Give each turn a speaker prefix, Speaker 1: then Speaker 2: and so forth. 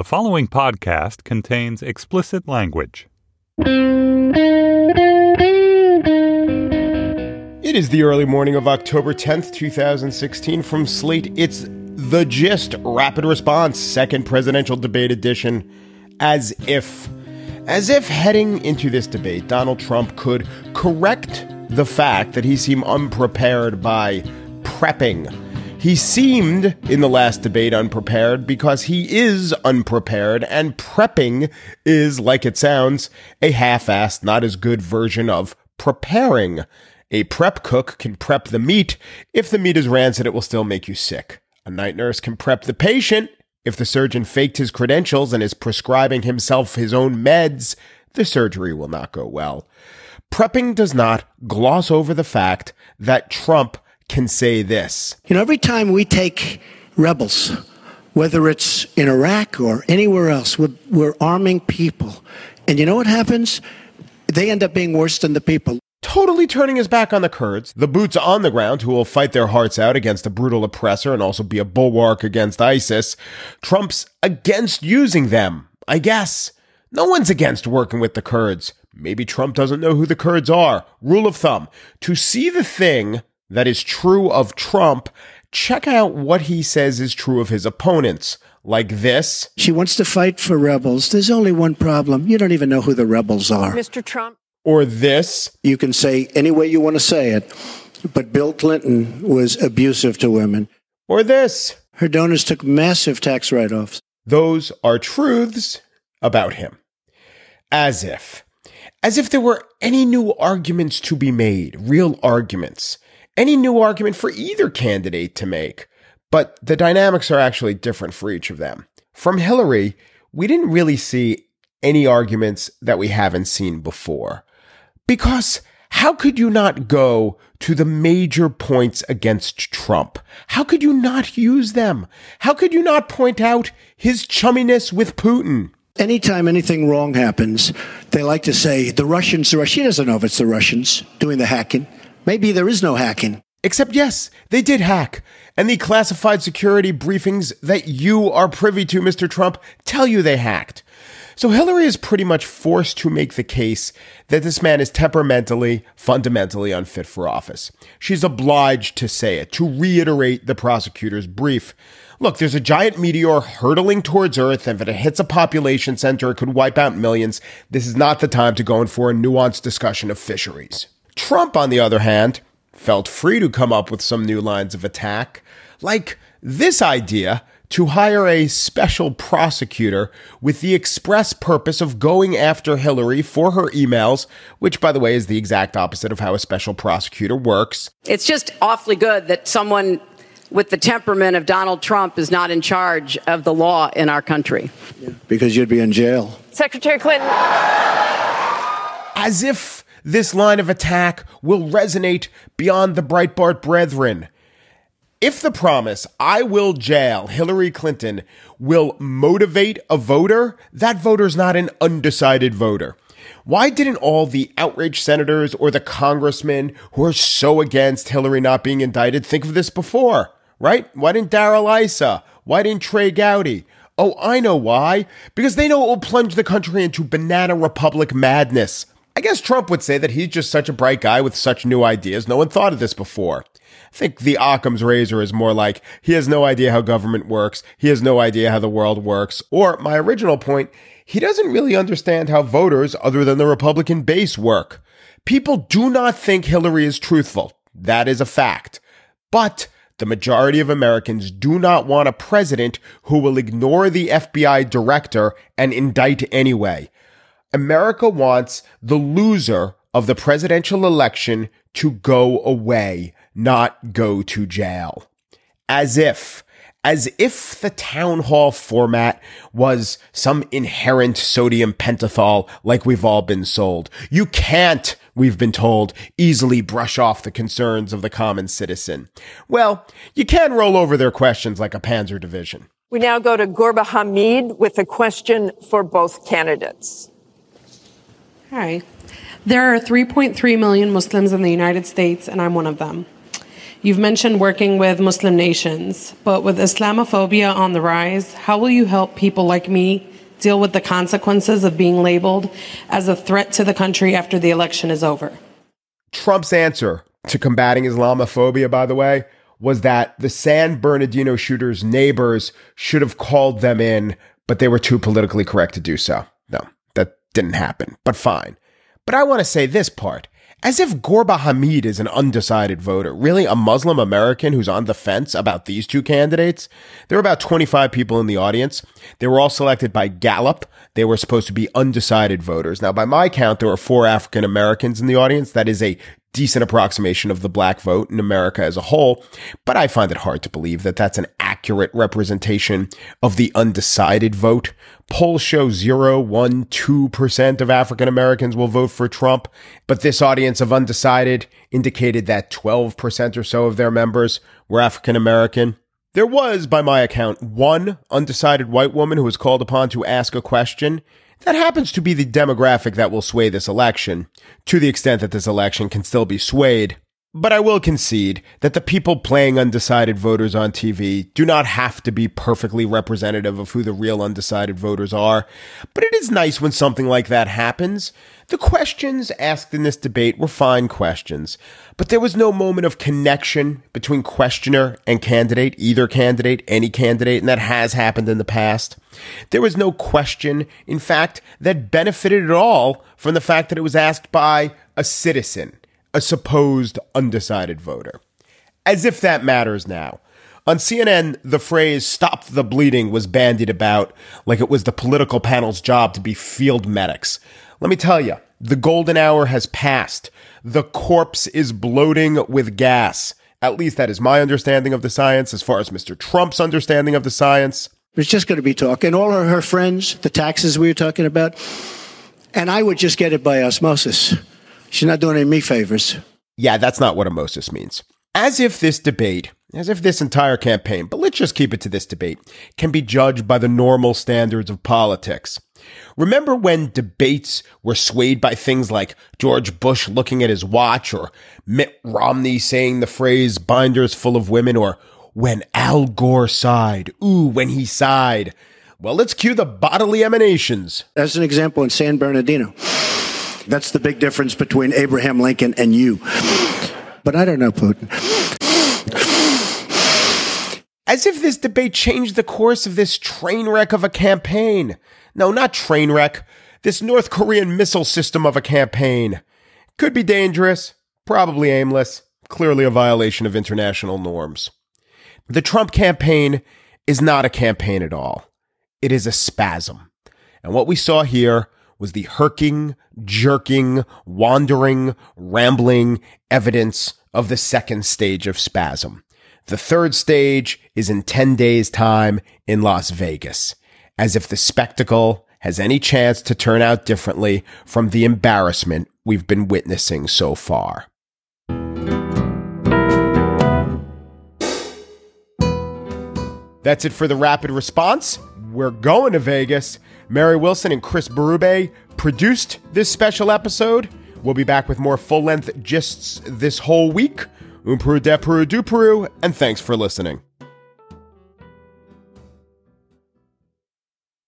Speaker 1: The following podcast contains explicit language.
Speaker 2: It is the early morning of October 10th, 2016. From Slate, it's The Gist Rapid Response, second presidential debate edition. As if, as if heading into this debate, Donald Trump could correct the fact that he seemed unprepared by prepping he seemed in the last debate unprepared because he is unprepared, and prepping is, like it sounds, a half assed, not as good version of preparing. A prep cook can prep the meat. If the meat is rancid, it will still make you sick. A night nurse can prep the patient. If the surgeon faked his credentials and is prescribing himself his own meds, the surgery will not go well. Prepping does not gloss over the fact that Trump can say this.
Speaker 3: You know, every time we take rebels, whether it's in Iraq or anywhere else, we're, we're arming people. And you know what happens? They end up being worse than the people
Speaker 2: totally turning his back on the Kurds, the boots on the ground who will fight their hearts out against a brutal oppressor and also be a bulwark against ISIS. Trump's against using them, I guess. No one's against working with the Kurds. Maybe Trump doesn't know who the Kurds are. Rule of thumb. To see the thing that is true of Trump, check out what he says is true of his opponents. Like this.
Speaker 3: She wants to fight for rebels. There's only one problem. You don't even know who the rebels are.
Speaker 4: Mr. Trump.
Speaker 2: Or this.
Speaker 3: You can say any way you want to say it, but Bill Clinton was abusive to women.
Speaker 2: Or this.
Speaker 3: Her donors took massive tax write offs.
Speaker 2: Those are truths about him. As if. As if there were any new arguments to be made, real arguments any new argument for either candidate to make, but the dynamics are actually different for each of them. From Hillary, we didn't really see any arguments that we haven't seen before. Because how could you not go to the major points against Trump? How could you not use them? How could you not point out his chumminess with Putin?
Speaker 3: Anytime anything wrong happens, they like to say the Russians, the Russians. She doesn't know if it's the Russians doing the hacking. Maybe there is no hacking.
Speaker 2: Except, yes, they did hack. And the classified security briefings that you are privy to, Mr. Trump, tell you they hacked. So Hillary is pretty much forced to make the case that this man is temperamentally, fundamentally unfit for office. She's obliged to say it, to reiterate the prosecutor's brief. Look, there's a giant meteor hurtling towards Earth, and if it hits a population center, it could wipe out millions. This is not the time to go in for a nuanced discussion of fisheries. Trump, on the other hand, felt free to come up with some new lines of attack, like this idea to hire a special prosecutor with the express purpose of going after Hillary for her emails, which, by the way, is the exact opposite of how a special prosecutor works.
Speaker 4: It's just awfully good that someone with the temperament of Donald Trump is not in charge of the law in our country.
Speaker 3: Yeah, because you'd be in jail.
Speaker 4: Secretary Clinton.
Speaker 2: As if this line of attack will resonate beyond the Breitbart brethren. If the promise, I will jail Hillary Clinton, will motivate a voter, that voter's not an undecided voter. Why didn't all the outraged senators or the congressmen who are so against Hillary not being indicted think of this before? Right? Why didn't Darrell Issa? Why didn't Trey Gowdy? Oh, I know why. Because they know it will plunge the country into banana republic madness. I guess Trump would say that he's just such a bright guy with such new ideas. No one thought of this before. I think the Occam's razor is more like he has no idea how government works. He has no idea how the world works. Or my original point, he doesn't really understand how voters other than the Republican base work. People do not think Hillary is truthful. That is a fact. But the majority of Americans do not want a president who will ignore the FBI director and indict anyway. America wants the loser of the presidential election to go away, not go to jail. As if, as if the town hall format was some inherent sodium pentothal like we've all been sold. You can't, we've been told, easily brush off the concerns of the common citizen. Well, you can roll over their questions like a panzer division.
Speaker 5: We now go to Gorbah Hamed with a question for both candidates.
Speaker 6: Hi. There are 3.3 million Muslims in the United States, and I'm one of them. You've mentioned working with Muslim nations, but with Islamophobia on the rise, how will you help people like me deal with the consequences of being labeled as a threat to the country after the election is over?
Speaker 2: Trump's answer to combating Islamophobia, by the way, was that the San Bernardino shooters' neighbors should have called them in, but they were too politically correct to do so. No, didn't happen, but fine. But I want to say this part. As if Gorbah Hamed is an undecided voter. Really? A Muslim American who's on the fence about these two candidates? There were about 25 people in the audience. They were all selected by Gallup. They were supposed to be undecided voters. Now, by my count, there were four African Americans in the audience. That is a decent approximation of the black vote in America as a whole, but I find it hard to believe that that's an accurate representation of the undecided vote. Polls show 0, 1, 2% of African Americans will vote for Trump, but this audience of undecided indicated that 12% or so of their members were African American. There was, by my account, one undecided white woman who was called upon to ask a question that happens to be the demographic that will sway this election, to the extent that this election can still be swayed. But I will concede that the people playing undecided voters on TV do not have to be perfectly representative of who the real undecided voters are. But it is nice when something like that happens. The questions asked in this debate were fine questions, but there was no moment of connection between questioner and candidate, either candidate, any candidate, and that has happened in the past. There was no question, in fact, that benefited at all from the fact that it was asked by a citizen a supposed undecided voter. As if that matters now. On CNN, the phrase stop the bleeding was bandied about like it was the political panel's job to be field medics. Let me tell you, the golden hour has passed. The corpse is bloating with gas. At least that is my understanding of the science, as far as Mr. Trump's understanding of the science.
Speaker 3: It's just going to be talk. And all her friends, the taxes we were talking about, and I would just get it by osmosis. She's not doing any me favors.
Speaker 2: Yeah, that's not what osmosis means. As if this debate, as if this entire campaign, but let's just keep it to this debate, can be judged by the normal standards of politics. Remember when debates were swayed by things like George Bush looking at his watch or Mitt Romney saying the phrase binders full of women or when Al Gore sighed, ooh, when he sighed. Well, let's cue the bodily emanations.
Speaker 3: As an example, in San Bernardino, that's the big difference between Abraham Lincoln and you. But I don't know Putin.
Speaker 2: As if this debate changed the course of this train wreck of a campaign. No, not train wreck. This North Korean missile system of a campaign. Could be dangerous, probably aimless, clearly a violation of international norms. The Trump campaign is not a campaign at all. It is a spasm. And what we saw here was the herking, jerking, wandering, rambling evidence of the second stage of spasm. The third stage is in 10 days' time in Las Vegas, as if the spectacle has any chance to turn out differently from the embarrassment we've been witnessing so far. That's it for the rapid response. We're going to Vegas. Mary Wilson and Chris Berube produced this special episode. We'll be back with more full length gists this whole week. Um Peru de Peru du Peru, and thanks for listening.